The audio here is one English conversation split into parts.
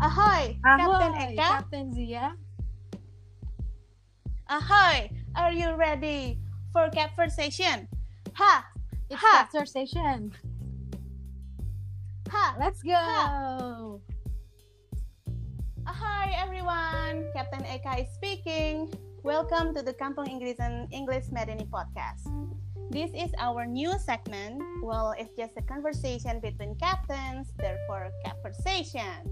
Ahoy, Captain Eka. Captain Zia. Ahoy, are you ready for conversation? Ha, It's Ha. Capture Station. ha. Let's go. Ahoy, everyone. Captain Eka is speaking. Welcome to the Kampung Inggris and English Medeni podcast. This is our new segment. Well, it's just a conversation between captains, therefore, conversation.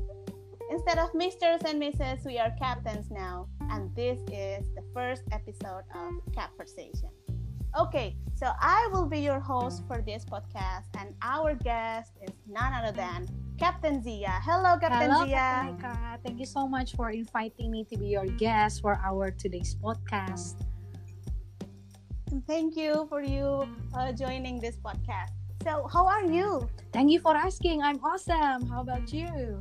Instead of Misters and Mrs., we are captains now, and this is the first episode of Conversation. Okay, so I will be your host for this podcast, and our guest is none other than Captain Zia. Hello, Captain Hello, Zia. Captain Thank you so much for inviting me to be your guest for our today's podcast. And Thank you for you uh, joining this podcast. So, how are you? Thank you for asking. I'm awesome. How about you?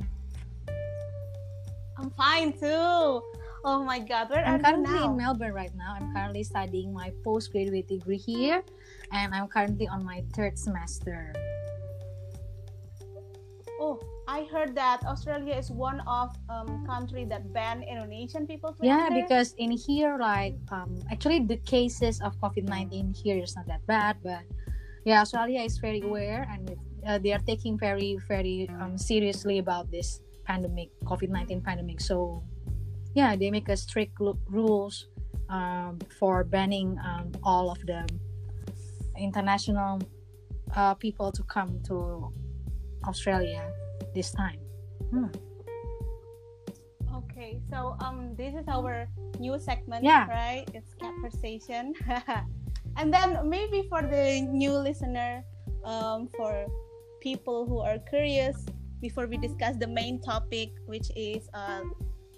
I'm fine too. Oh my God, where I'm are you currently now? in Melbourne right now. I'm currently studying my postgraduate degree here, and I'm currently on my third semester. Oh, I heard that Australia is one of um country that ban Indonesian people Yeah, because in here, like, um, actually, the cases of COVID 19 here is not that bad, but yeah, Australia is very aware and uh, they are taking very, very um, seriously about this pandemic, COVID 19 pandemic. So, yeah, they make a strict rules um, for banning um, all of the international uh, people to come to Australia this time. Hmm. Okay, so um, this is our new segment, Yeah. right? It's conversation, and then maybe for the new listener, um, for people who are curious, before we discuss the main topic, which is uh,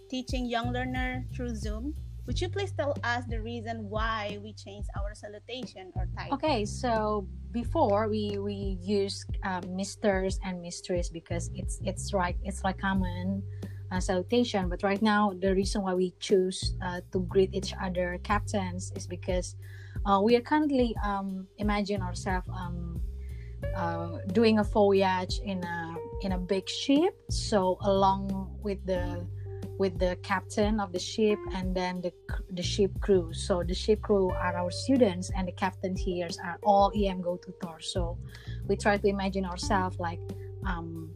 teaching young learner through Zoom. Would you please tell us the reason why we changed our salutation or title? Okay, so before we we use um, misters and mistress because it's it's right it's like common uh, salutation. But right now, the reason why we choose uh, to greet each other captains is because uh, we are currently um, imagine ourselves um, uh, doing a voyage in a in a big ship. So along with the with the captain of the ship and then the the ship crew. So the ship crew are our students and the captain here are all EM go tutors. So we try to imagine ourselves like um,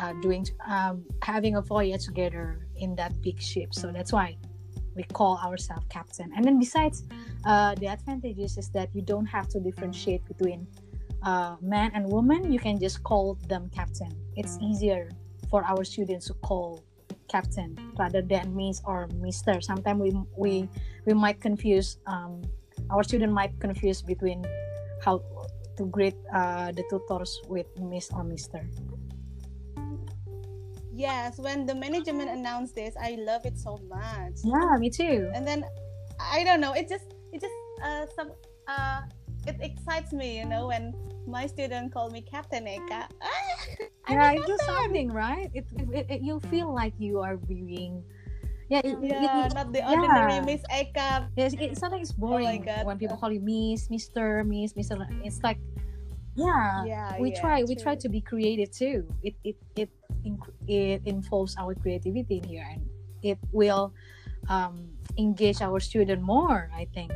uh, doing um, having a voyage together in that big ship. So that's why we call ourselves captain. And then besides, uh, the advantages is that you don't have to differentiate between uh, man and woman. You can just call them captain. It's easier for our students to call captain rather than miss or mister. Sometimes we we we might confuse um, our student might confuse between how to greet uh, the tutors with miss or mister. Yes, when the management announced this, I love it so much. yeah me too. And then I don't know, it just it just uh some uh it excites me, you know, when my student call me Captain Eka. I'm yeah it feels something right it, it, it you feel like you are being yeah, it, Yeah, it- not the ordinary yeah. Miss Eka. Yes, it, sometimes it's boring God. when people call you Miss, Mister, Miss, Mister. It's like, yeah, Yeah, we yeah, try. We try to be creative too. It it it it involves our creativity in here, and it will um, engage our student more. I think.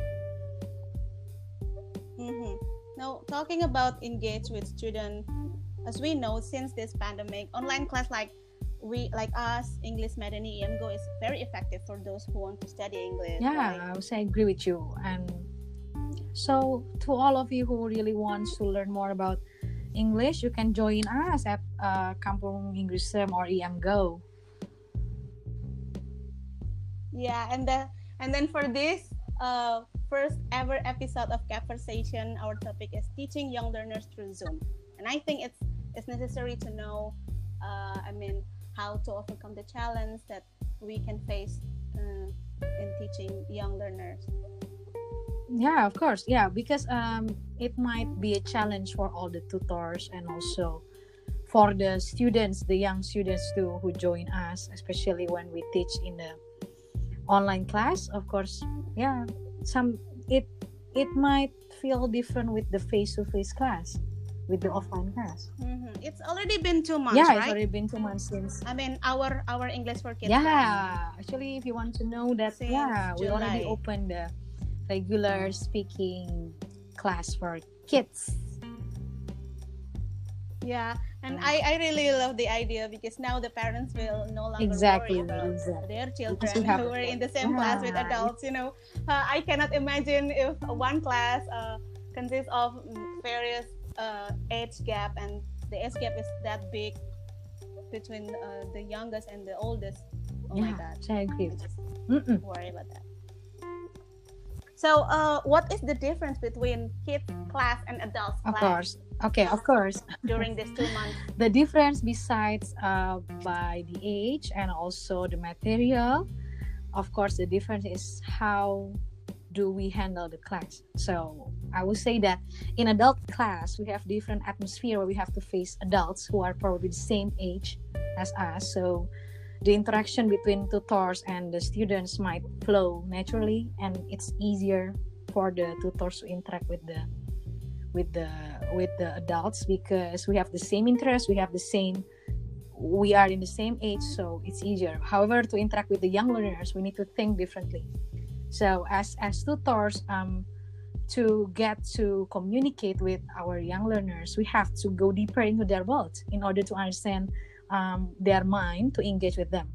Now, talking about engage with student, as we know, since this pandemic, online class like we like us, English Medeni EMGO is very effective for those who want to study English. Yeah, right? I would say I agree with you. And so, to all of you who really wants to learn more about English, you can join us at uh, Kampung Inggrisem or EM Go. Yeah, and the and then for this uh, first ever episode of Conversation, our topic is teaching young learners through Zoom, and I think it's it's necessary to know, uh, I mean, how to overcome the challenge that we can face uh, in teaching young learners. Yeah, of course. Yeah, because um, it might be a challenge for all the tutors and also for the students, the young students too, who join us, especially when we teach in the online class. Of course, yeah, some it it might feel different with the face-to-face class with the offline class. Mhm. It's already been two months, yeah, it's right? already been two months since. I mean, our our English for kids. Yeah, class. actually, if you want to know that, Since yeah, we already July. opened the regular speaking class for kids. Yeah, and Mm. I, I really love the idea because now the parents will no longer Exactly, worry about exactly. their children who are in the same class with adults. You know, uh, I cannot imagine if one class uh, consists of various uh, age gap and the age gap is that big between uh, the youngest and the oldest. Oh my yeah, god, I agree. I worry about that. So, uh, what is the difference between kids class and adults class? Of course. Okay, of course. during these two months? the difference besides uh, by the age and also the material of course the difference is how do we handle the class so i would say that in adult class we have different atmosphere where we have to face adults who are probably the same age as us so the interaction between tutors and the students might flow naturally and it's easier for the tutors to interact with the with the with the adults because we have the same interests we have the same we are in the same age so it's easier. However to interact with the young learners we need to think differently. So as as tutors um to get to communicate with our young learners we have to go deeper into their world in order to understand um, their mind to engage with them.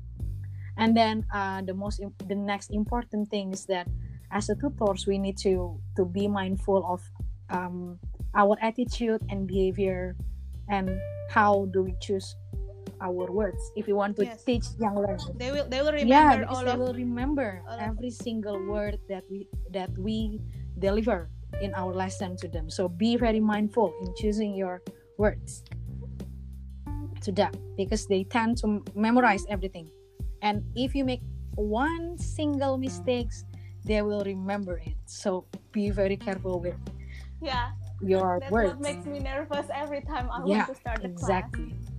And then uh, the most the next important thing is that as a tutors we need to to be mindful of um, our attitude and behavior and how do we choose our words. If we want to Yes. teach young learners. They will they will remember because all they of will remember every single word that we that we deliver in our lesson to them. So be very mindful in choosing your words to them because they tend to memorize everything and if you make one single mistakes they will remember it so be very careful with yeah. your That's words what makes me nervous every time I Yeah, want to start the exactly class.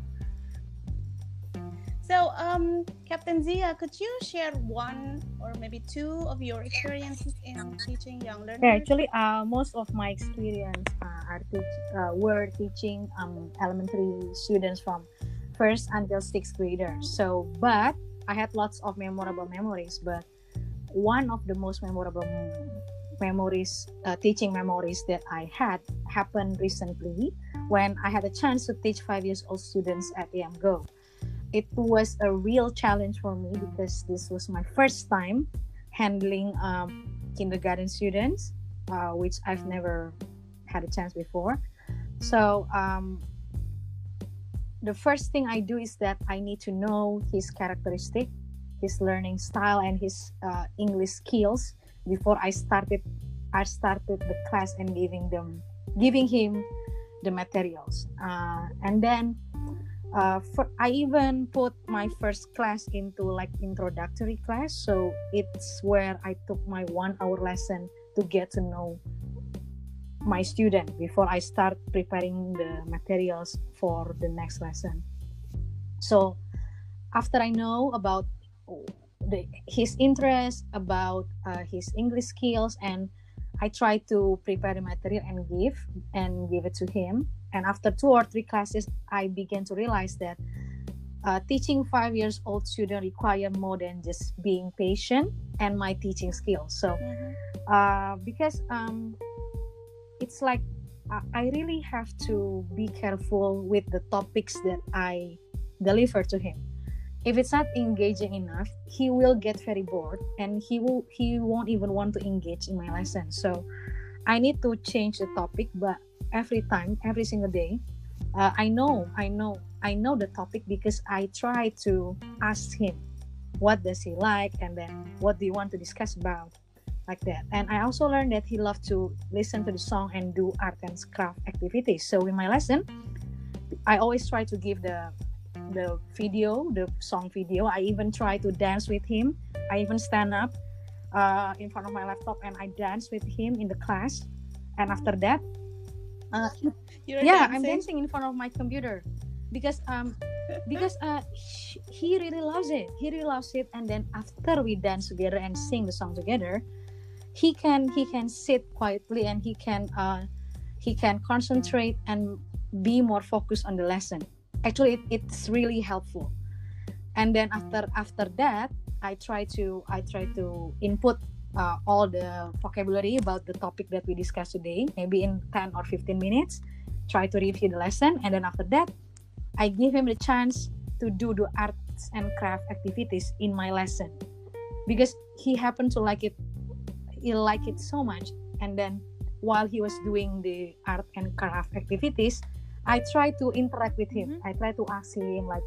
So, um, Captain Zia, could you share one or maybe two of your experiences in teaching young learners? Yeah, actually, uh, most of my experience uh, are teach, uh, were teaching um, elementary students from first until sixth graders. So, but I had lots of memorable memories. But one of the most memorable memories, uh, teaching memories that I had happened recently when I had a chance to teach five years old students at EMGO. It was a real challenge for me because this was my first time handling um, kindergarten students, uh, which I've never had a chance before. So um, the first thing I do is that I need to know his characteristic, his learning style, and his uh, English skills before I started. I started the class and giving them, giving him the materials, uh, and then. Uh, for, I even put my first class into like introductory class, so it's where I took my one hour lesson to get to know my student before I start preparing the materials for the next lesson. So after I know about the, his interest, about uh, his English skills, and I try to prepare the material and give and give it to him. And after two or three classes, I began to realize that uh, teaching five years old student require more than just being patient and my teaching skills. So Mhm. uh, because um, it's like I, really have to be careful with the topics that I deliver to him. If it's not engaging enough, he will get very bored and he will he won't even want to engage in my lesson. So I need to change the topic, but every time, every single day, uh, I know, I know, I know the topic because I try to ask him what does he like and then what do you want to discuss about like that. And i also learned that he loved to listen to the song and do art and craft activities. So in my lesson i always try to give the the video the song video. I even try to dance with him. I even stand up uh, in front of my laptop and i dance with him in the class. And after that uh, yeah i'm dancing? dancing in front of my computer because um because uh he really loves it. He really loves it. And then after we dance together and sing the song together he can he can sit quietly and he can uh he can concentrate and be more focused on the lesson. Actually it, it's really helpful. And then after after that i try to i try to input uh, all the vocabulary about the topic that we discussed today maybe in 10 or 15 minutes. Try to review the lesson. And then after that i give him the chance to do the arts and craft activities in my lesson. Because he happened to like it he liked it so much. And then while he was doing the art and craft activities i try to interact with him. Mhm. i try to ask him like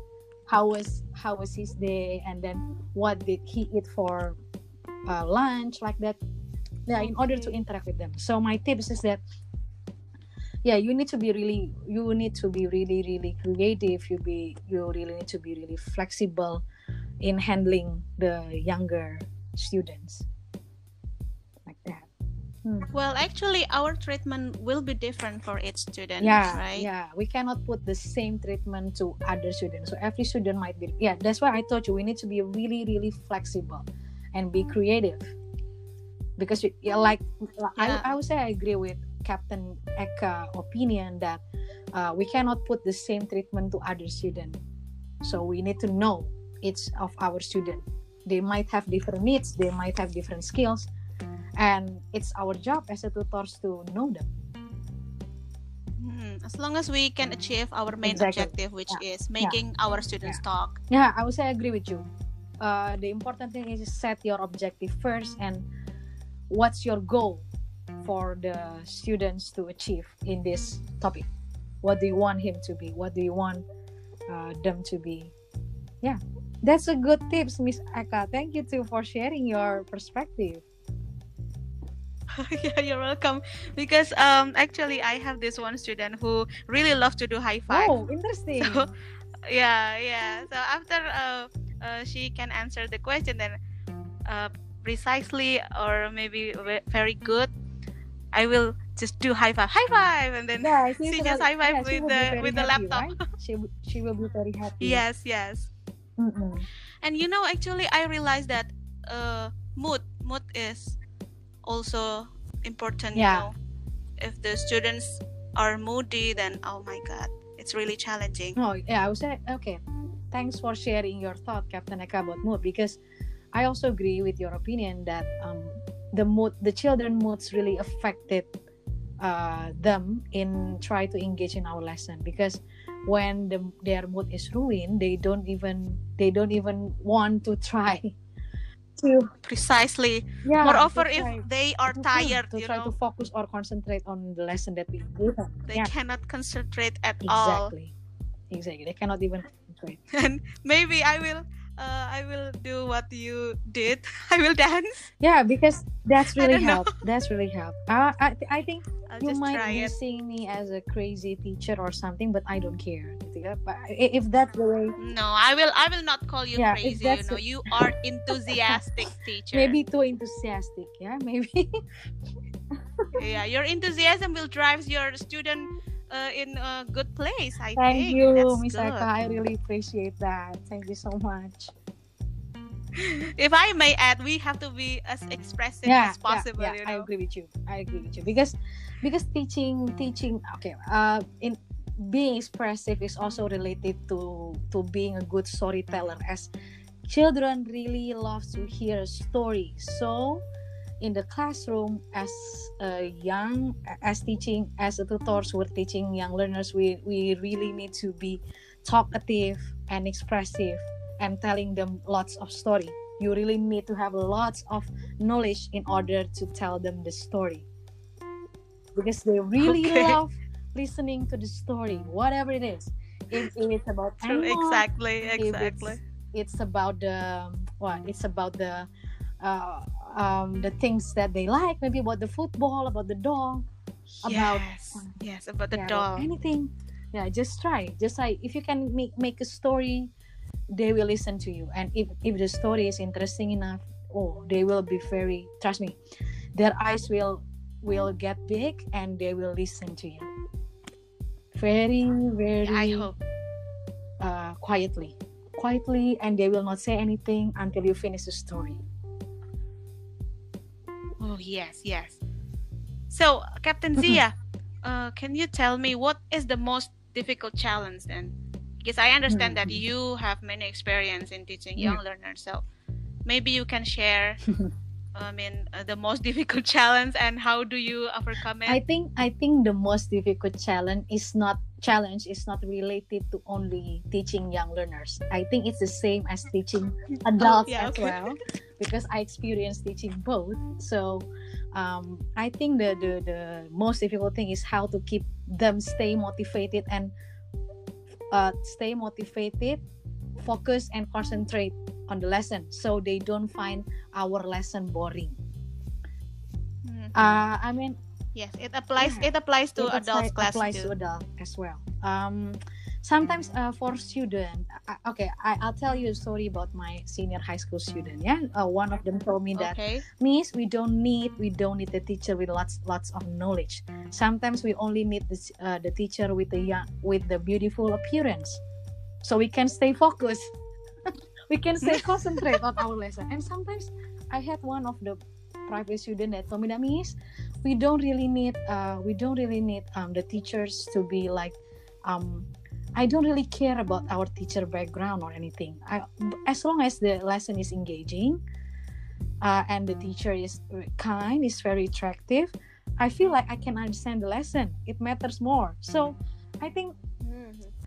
how was how was his day? And then what did he eat for uh, lunch? Like that. Yeah in order to interact with them. So my tips is that yeah you need to be really you need to be really really creative. You be you really need to be really flexible in handling the younger students Well, actually, our treatment will be different for each student, yeah right? yeah. We cannot put the same treatment to other students. So every student might be yeah that's why i told you we need to be really really flexible and be creative. Because we- yeah, like Yeah. I, I would say i agree with captain eka opinion that uh, we cannot put the same treatment to other student. So we need to know each of our student. They might have different needs they might have different skills and it's our job as a tutors to know them Mhm. As long as we can achieve our main Exactly. objective, which is making our students talk. Yeah, I would say I agree with you. Uh, the important thing is set your objective first and what's your goal for the students to achieve in this topic. What do you want him to be? What do you want uh, them to be? Yeah, that's a good tips, Miss Eka. Thank you too for sharing your perspective. yeah, you're welcome. Because um, actually, I have this one student who really loves to do high five. Oh, interesting. So, yeah, yeah. So after uh, uh, she can answer the question, then uh, precisely or maybe very good, I will just do high five, high five, and then yeah, she she's just high five yeah, with the with the happy, laptop. right? She she will be very happy. Yes, yes. Mm-mm. And you know, actually, I realized that uh, mood mood is also important. Yeah. You know, if the students are moody, then oh my god, it's really challenging. Oh yeah, I would say okay. Thanks for sharing your thought, Captain Eka, about mood because I also agree with your opinion that um, the mood, the children moods really affected uh, them in try to engage in our lesson because when the, their mood is ruined, they don't even they don't even want to try to Precisely. yeah. Moreover, if they are tired, to you try know, to focus or concentrate on the lesson that we give them. they yeah, cannot concentrate at all. exactly, exactly. They cannot even concentrate. And maybe I will. Uh, I will do what you did. I will dance. Yeah, because that's really help. That's really help. Uh, I I think I'll you might be it. seeing me as a crazy teacher or something, but I don't care. But if that's the way, No, I will. I will not call you Yeah, crazy. You know, you are enthusiastic teacher. maybe too enthusiastic. Yeah, maybe. yeah your enthusiasm will drive your student uh, in a good place i think. Thank think you, That's Miss good. I really appreciate that. Thank you so much. if i may add we have to be as expressive yeah, as possible yeah, you yeah, I agree with you. I agree with you because because teaching teaching okay uh in being expressive is also mm-hmm. related to to being a good storyteller as children really love to hear a story. So in the classroom as a young as teaching as a tutors we're teaching young learners we we really need to be talkative and expressive and telling them lots of story. You really need to have lots of knowledge in order to tell them the story. Because they really Okay. love listening to the story whatever it is. If it's about True, exactly exactly. It's, it's about the what it's about the uh, um, the things that they like maybe about the football about the dog about- yes yes about the yeah, about anything. Yeah just try. Just like if you can make, make a story they will listen to you. And if, if the story is interesting enough oh they will be very trust me their eyes will will get big and they will listen to you very very i hope. uh, quietly. Quietly and they will not say anything until you finish the story. Oh yes yes. So captain zia uh, can you tell me what is the most difficult challenge then? Because I understand that you have many experience in teaching young learners, so maybe you can share. I mean, uh, the most difficult challenge and how do you overcome it? I think I think the most difficult challenge is not challenge is not related to only teaching young learners. I think it's the same as teaching adults Oh, yeah, as okay. well because I experienced teaching both. So um, I think the, the the most difficult thing is how to keep them stay motivated and uh, stay motivated, focus and concentrate on the lesson so they don't find our lesson boring. Mhm. Uh, I mean yes, it applies. yeah. It applies to it adults class applies too. to adult as well um sometimes uh, for student uh, okay I, i'll tell you a story about my senior high school student yeah uh, one of them told me that Okay. miss we don't need we don't need the teacher with lots lots of knowledge sometimes we only need this, uh, the teacher with the young with the beautiful appearance so we can stay focused we can stay concentrate on our lesson. And sometimes i had one of the private student that told me that miss we don't really need uh, we don't really need um, the teachers to be like um, i don't really care about our teacher background or anything. I, as long as the lesson is engaging uh, and the teacher is kind is very attractive i feel like i can understand the lesson. It matters more. So i think.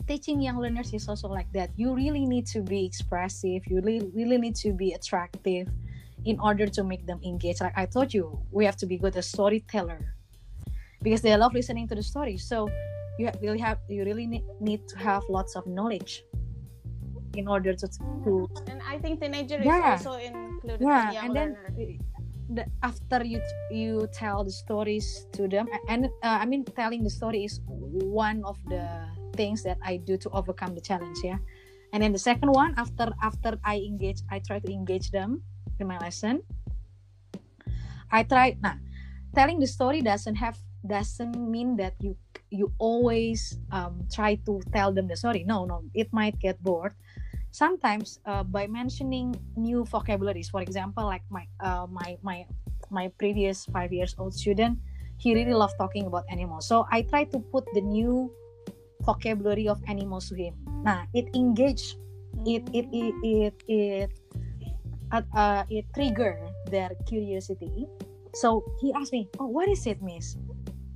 Teaching young learners is also like that you really need to be expressive you really, really need to be attractive in order to make them engage like i told you we have to be good as storyteller because they love listening to the story so you really have you really need, need to have lots of knowledge in order to, to And I think teenager Yeah. is also included yeah in young and then learner. the, after you you tell the stories to them and uh, i mean telling the story is one of the things that i do to overcome the challenge yeah. And then the second one after after i engage i try to engage them in my lesson i try nah telling the story doesn't have doesn't mean that you you always um, try to tell them the story. No no it might get bored. Sometimes uh, by mentioning new vocabularies for example like my uh, my my my previous five years old student he really loved talking about animals. So i try to put the new vocabulary of animals to him. Nah it engage it it it it it, uh, uh, it trigger their curiosity. So he asked me oh what is it miss?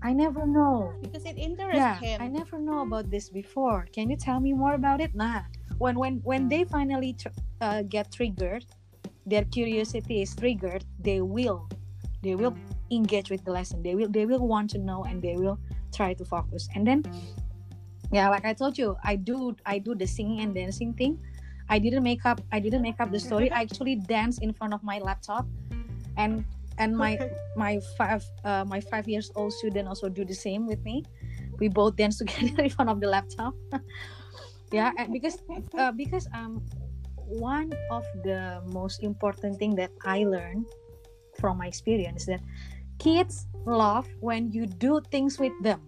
I never know. Because it interests yeah him. i never know about this before. Can you tell me more about it? Nah. When when when they finally tr- uh, get triggered their curiosity is triggered they will they will engage with the lesson. They will they will want to know and they will try to focus. And then yeah like i told you i do i do the singing and dancing thing. I didn't make up i didn't make up the story. I actually dance in front of my laptop and and my my five uh, my five years old student also do the same with me. We both dance together in front of the laptop. Yeah and because uh, because um one of the most important thing that i learned from my experience is that kids love when you do things with them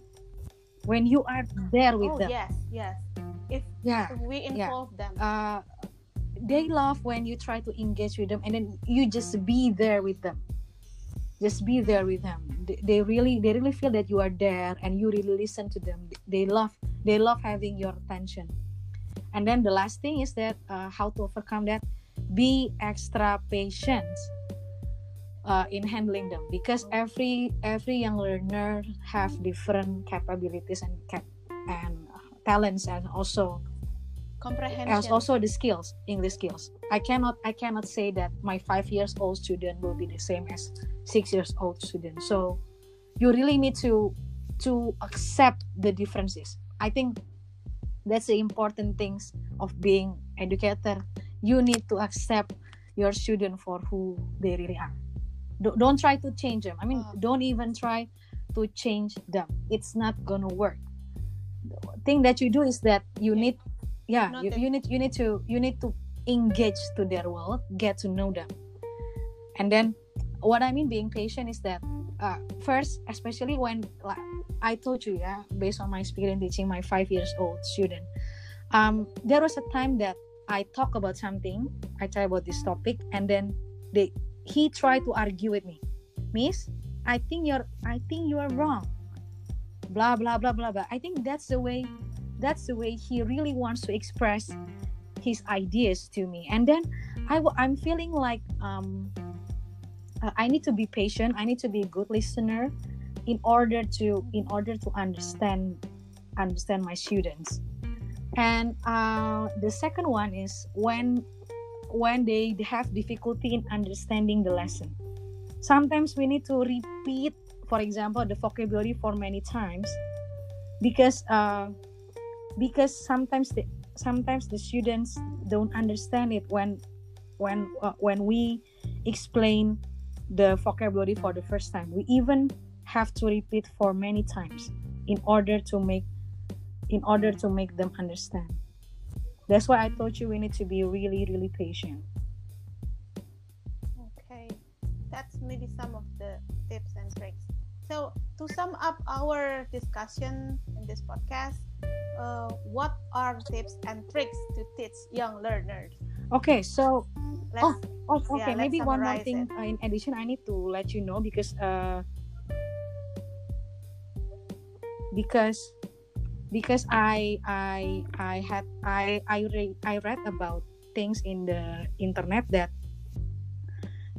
when you are there with oh them. yes, yes. If yeah we involve them. uh, they love when you try to engage with them and then you just be there with them. Just be there with them. They, they really they really feel that you are there and you really listen to them. They love they love having your attention. And then the last thing is that uh, how to overcome that? Be extra patient uh, in handling them. Because every every young learner have different capabilities and cap and talents and also Comprehension. as also the skills english skills. I cannot i cannot say that my five years old student will be the same as six years old student. So you really need to to accept the differences. I think that's the important things of being educator. You need to accept your student for who they really are don't try to change them. I mean Wow. don't even try to change them. It's not gonna work. The thing that you do is that you need yeah you, you need you need to you need to engage to their world get to know them. And then what i mean being patient is that uh, first especially when like i told you yeah based on my experience teaching my five years old student um there was a time that i talk about something i talk about this topic and then they he tried to argue with me. Miss i think you're i think you are wrong. Blah blah blah blah blah. I think that's the way that's the way he really wants to express his ideas to me. And then I, i'm feeling like um, uh, i need to be patient. I need to be a good listener in order to in order to understand understand my students. And uh, the second one is when when they have difficulty in understanding the lesson. Sometimes we need to repeat for example the vocabulary for many times because uh, because sometimes the sometimes the students don't understand it when when uh, when we explain the vocabulary for the first time. We even have to repeat for many times in order to make in order to make them understand that's why i told you we need to be really really patient. Okay. That's maybe some of the tips and tricks. So to sum up our discussion in this podcast uh, what are tips and tricks to teach young learners? Okay, so let's, oh, oh okay, yeah, maybe one more thing uh, in addition, I need to let you know because uh, because because I I I had I I read I read about things in the internet that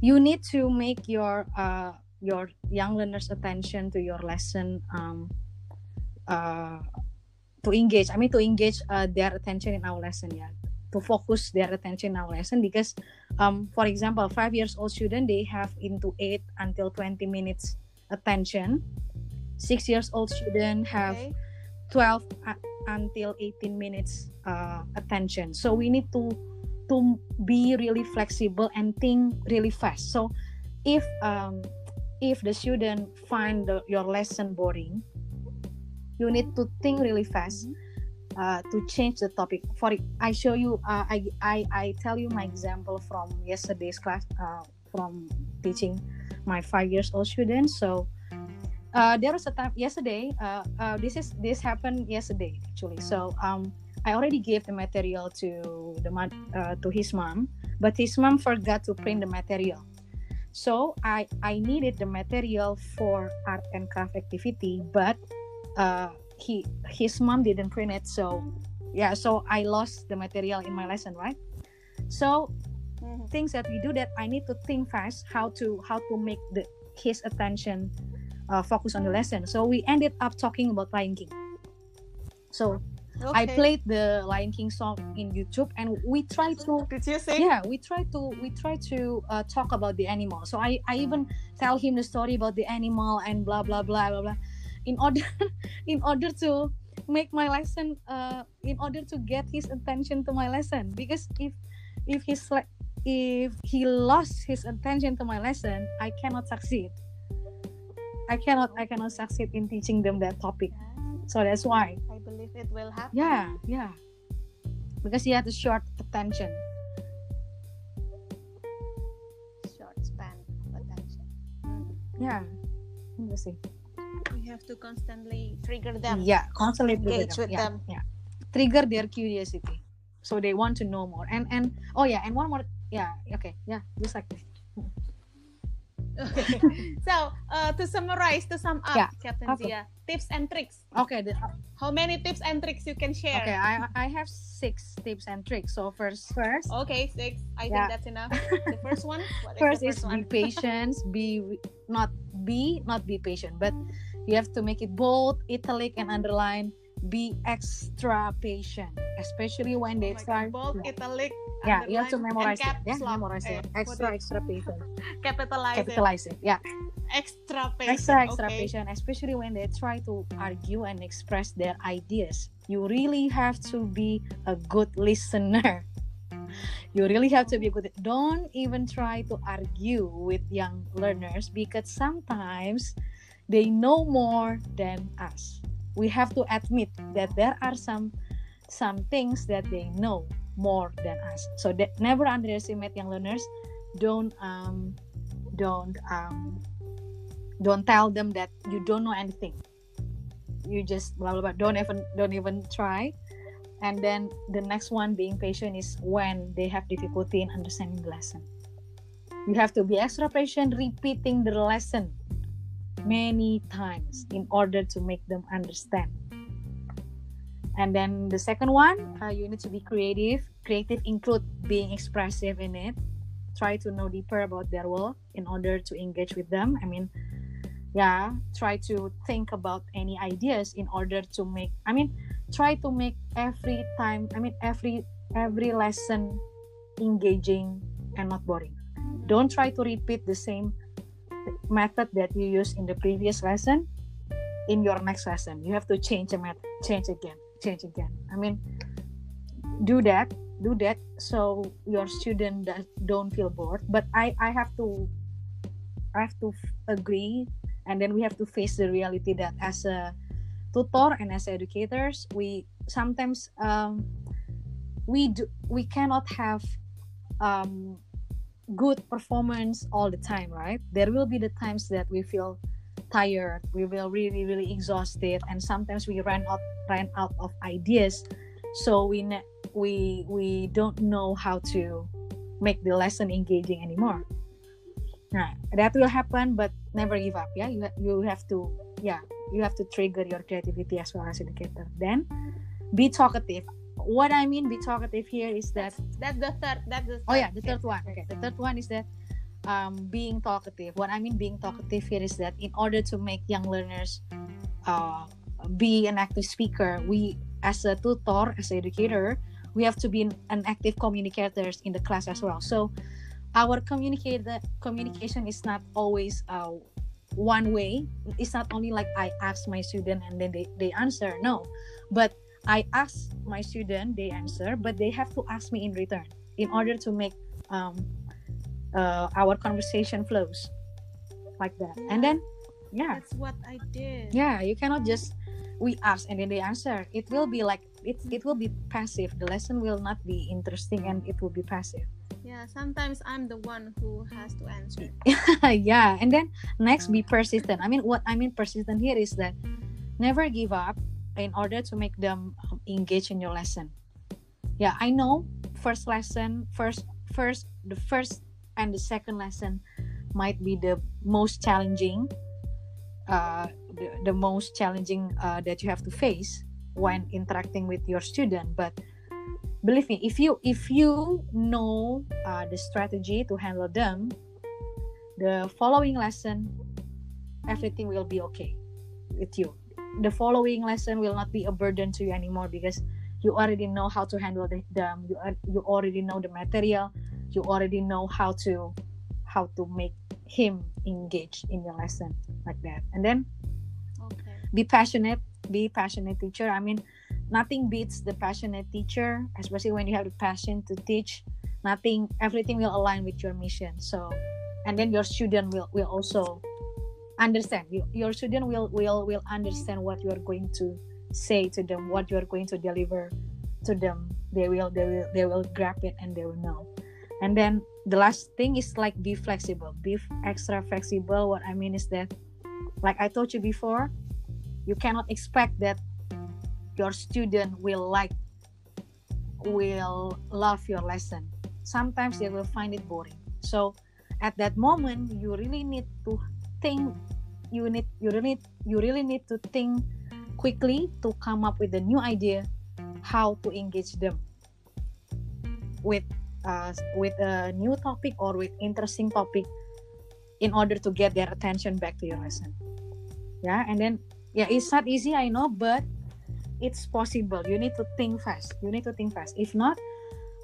you need to make your uh, your young learners attention to your lesson um, uh, to engage i mean to engage uh, their attention in our lesson yeah to focus their attention in our lesson because um, for example five years old student they have into 8 until 20 minutes attention six years old student have okay. 12 uh, until 18 minutes uh, attention. So we need to to be really flexible and think really fast. So if um, if the student find the, your lesson boring you need to think really fast uh, to change the topic. For i show you uh, I, I i tell you my example from yesterday's class uh, from teaching my five years old students. So uh, there was a time yesterday uh, uh, this is this happened yesterday actually. So um, i already gave the material to the uh, to his mom but his mom forgot to print the material. So i i needed the material for art and craft activity but uh, he his mom didn't print it so yeah so i lost the material in my lesson right? So mm-hmm. things that we do that i need to think fast how to how to make the his attention uh, focus on the lesson. So we ended up talking about lion king. So okay. i played the lion king song in youtube and we try to did you sing yeah we try to we try to uh, talk about the animal. So i i even tell him the story about the animal and blah blah blah blah blah. In order in order to make my lesson uh, in order to get his attention to my lesson. Because if if he's like if he lost his attention to my lesson i cannot succeed i cannot i cannot succeed in teaching them that topic so that's why i believe it will happen yeah yeah because he had a short attention short span of attention yeah interesting We have to constantly trigger them. Yeah, constantly engage them. with yeah, them. Yeah, trigger their curiosity, so they want to know more. And and oh yeah, and one more. Yeah, okay, yeah, just like this. Okay. so uh, to summarize, to sum up, yeah. Captain okay. Zia, tips and tricks. Okay. The, uh, How many tips and tricks you can share? Okay, I I have six tips and tricks. So first, first. Okay, six. I yeah. think that's enough. The first one. first, first is one? be patient. be not be not be patient, but you have to make it bold, italic, and underline. Be extra patient, especially when they oh start. bold, italic. Yeah, you have to memorize it. Yeah, memorize it. Eh, extra, extra patient. Capitalize, Capitalize it. it. Yeah. Extra patient. Extra, extra okay. patient, especially when they try to argue and express their ideas. You really have to be a good listener you really have to be good don't even try to argue with young learners because sometimes they know more than us we have to admit that there are some some things that they know more than us. So that never underestimate young learners. Don't um don't um don't tell them that you don't know anything. You just blah blah blah. Don't even don't even try. And then the next one being patient is when they have difficulty in understanding the lesson. You have to be extra patient repeating the lesson many times in order to make them understand and then the second one uh, you need to be creative. Creative include being expressive in it. Try to know deeper about their world in order to engage with them. I mean yeah try to think about any ideas in order to make i mean try to make every time i mean every every lesson engaging and not boring. Don't try to repeat the same method that you used in the previous lesson in your next lesson. You have to change a method change again change again. I mean do that do that so your student does, don't feel bored. But i i have to i have to agree and then we have to face the reality that as a tutor and as educators we sometimes um, we do we cannot have um, good performance all the time right? There will be the times that we feel tired we will really really exhausted and sometimes we run out run out of ideas. So we ne- we we don't know how to make the lesson engaging anymore. Nah that will happen but never give up. Yeah you, you have to yeah you have to trigger your creativity as well as educator. Then be talkative. What i mean be talkative here is that That's the third. That's the. oh yeah the third third one. Okay the third one is that um, being talkative. What i mean being talkative here is that in order to make young learners uh, be an active speaker we as a tutor as an educator we have to be an, active communicators in the class as well. So our communicator communication is not always uh, one way. It's not only like i ask my student and then they, they answer no. But i ask my student they answer but they have to ask me in return in order to make um, uh, our conversation flows like that. And then yeah. That's what I did. yeah you cannot just we ask and then they answer. It will be like it, it will be passive. The lesson will not be interesting and it will be passive. Yeah. Sometimes I'm the one who has to answer. yeah and then next be persistent. I mean what i mean persistent here is that never give up in order to make them engage in your lesson. Yeah i know first lesson first first the first and the second lesson might be the most challenging uh, the, the most challenging uh, that you have to face when interacting with your student. But believe me if you if you know uh, the strategy to handle them the following lesson everything will be okay with you. The following lesson will not be a burden to you anymore because you already know how to handle the, them. You, are, you already know the material you already know how to how to make him engage in your lesson like that. And then Okay. be passionate be passionate teacher. I mean nothing beats the passionate teacher especially when you have the passion to teach. Nothing everything will align with your mission. So and then your student will will also understand. You, your student will will will understand what you are going to say to them what you are going to deliver to them. They will they will they will grab it and they will know and then the last thing is like be flexible. Be extra flexible. What i mean is that like i told you before you cannot expect that your student will like will love your lesson. Sometimes they will find it boring. So at that moment you really need to think you need you really you really need to think quickly to come up with a new idea how to engage them with uh, with a new topic or with interesting topic in order to get their attention back to your lesson. Yeah and then yeah it's not easy i know but it's possible. You need to think fast. You need to think fast. If not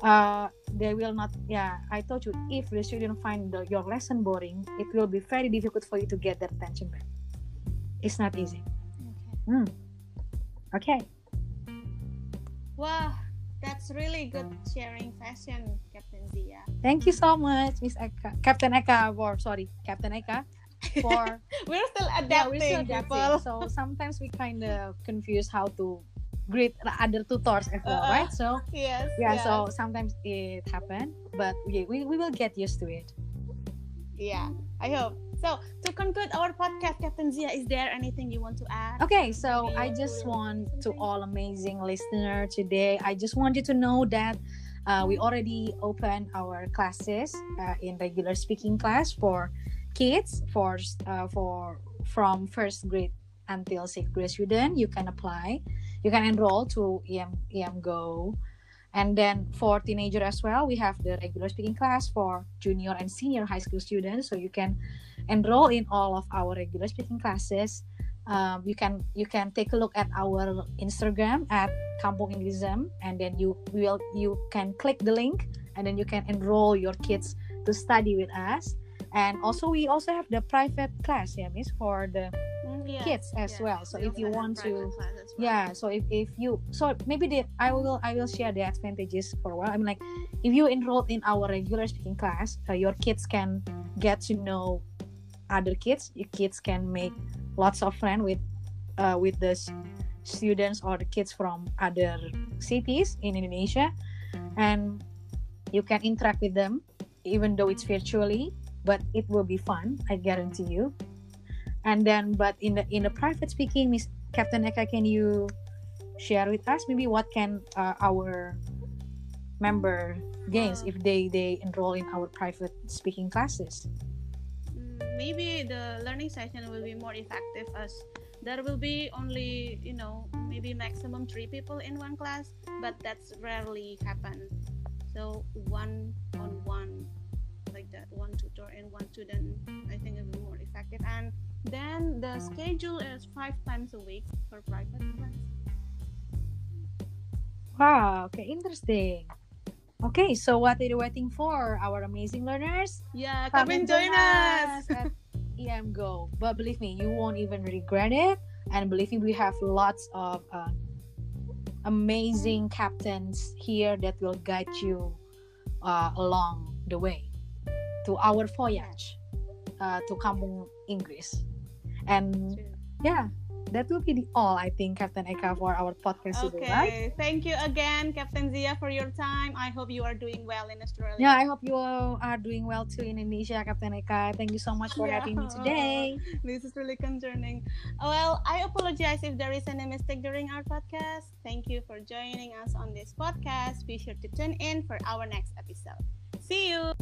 uh they will not yeah i told you if the student find the, your lesson boring it will be very difficult for you to get their attention back. It's not easy. Okay. okay. Wow, that's really good sharing session, Captain Zia. thank you so much miss eka captain eka or sorry captain eka for We're still adapting, yeah, we're still adapting, so sometimes we kind of confuse how to greet the other tutors as well Uh-uh. right so Yes. yeah yes. so sometimes it happen but we, we, we will get used to it yeah, I hope. So to conclude our podcast, Captain Zia, is there anything you want to add? okay so i just want to all amazing listener today i just want you to know that uh, we already opened our classes uh, in regular speaking class for kids for uh, for from first grade until sixth grade student you can apply you can enroll to EM EM Go. And then for teenager as well, we have the regular speaking class for junior and senior high school students. So you can enroll in all of our regular speaking classes. Um, you can you can take a look at our Instagram at Kampung Inglisem, and then you will you can click the link, and then you can enroll your kids to study with us. And also we also have the private class, yeah, Miss, for the yes, kids as yes. well. So We if you want to well. yeah so if, if you so maybe the i will i will share the advantages for a while i mean like if you enroll in our regular speaking class uh, your kids can get to know other kids your kids can make lots of friends with uh, with the students or the kids from other cities in indonesia and you can interact with them even though it's virtually but it will be fun i guarantee you and then but in the in the private speaking miss captain eka can you share with us maybe what can uh, our member gains if they they enroll in our private speaking classes? Maybe the learning session will be more effective as there will be only you know maybe maximum three people in one class but that's rarely happen. So one on one like that one tutor and one student i think it will be more effective. And then the schedule is five times a week for private class wow okay interesting. Okay so what are you waiting for? Our amazing learners? Yeah come, and join us. at em go but believe me you won't even regret it. And believe me we have lots of uh, amazing captains here that will guide you uh, along the way to our voyage uh, to Kampung Inggris and yeah that will be the all I think Captain Eka for our podcast today right Okay, thank you again, Captain Zia, for your time. I hope you are doing well in Australia. yeah I hope you all are doing well too in Indonesia Captain Eka thank you so much for Yeah. having me today this is really concerning. Well, I apologize if there is any mistake during our podcast. Thank you for joining us on this podcast. Be sure to tune in for our next episode. See you.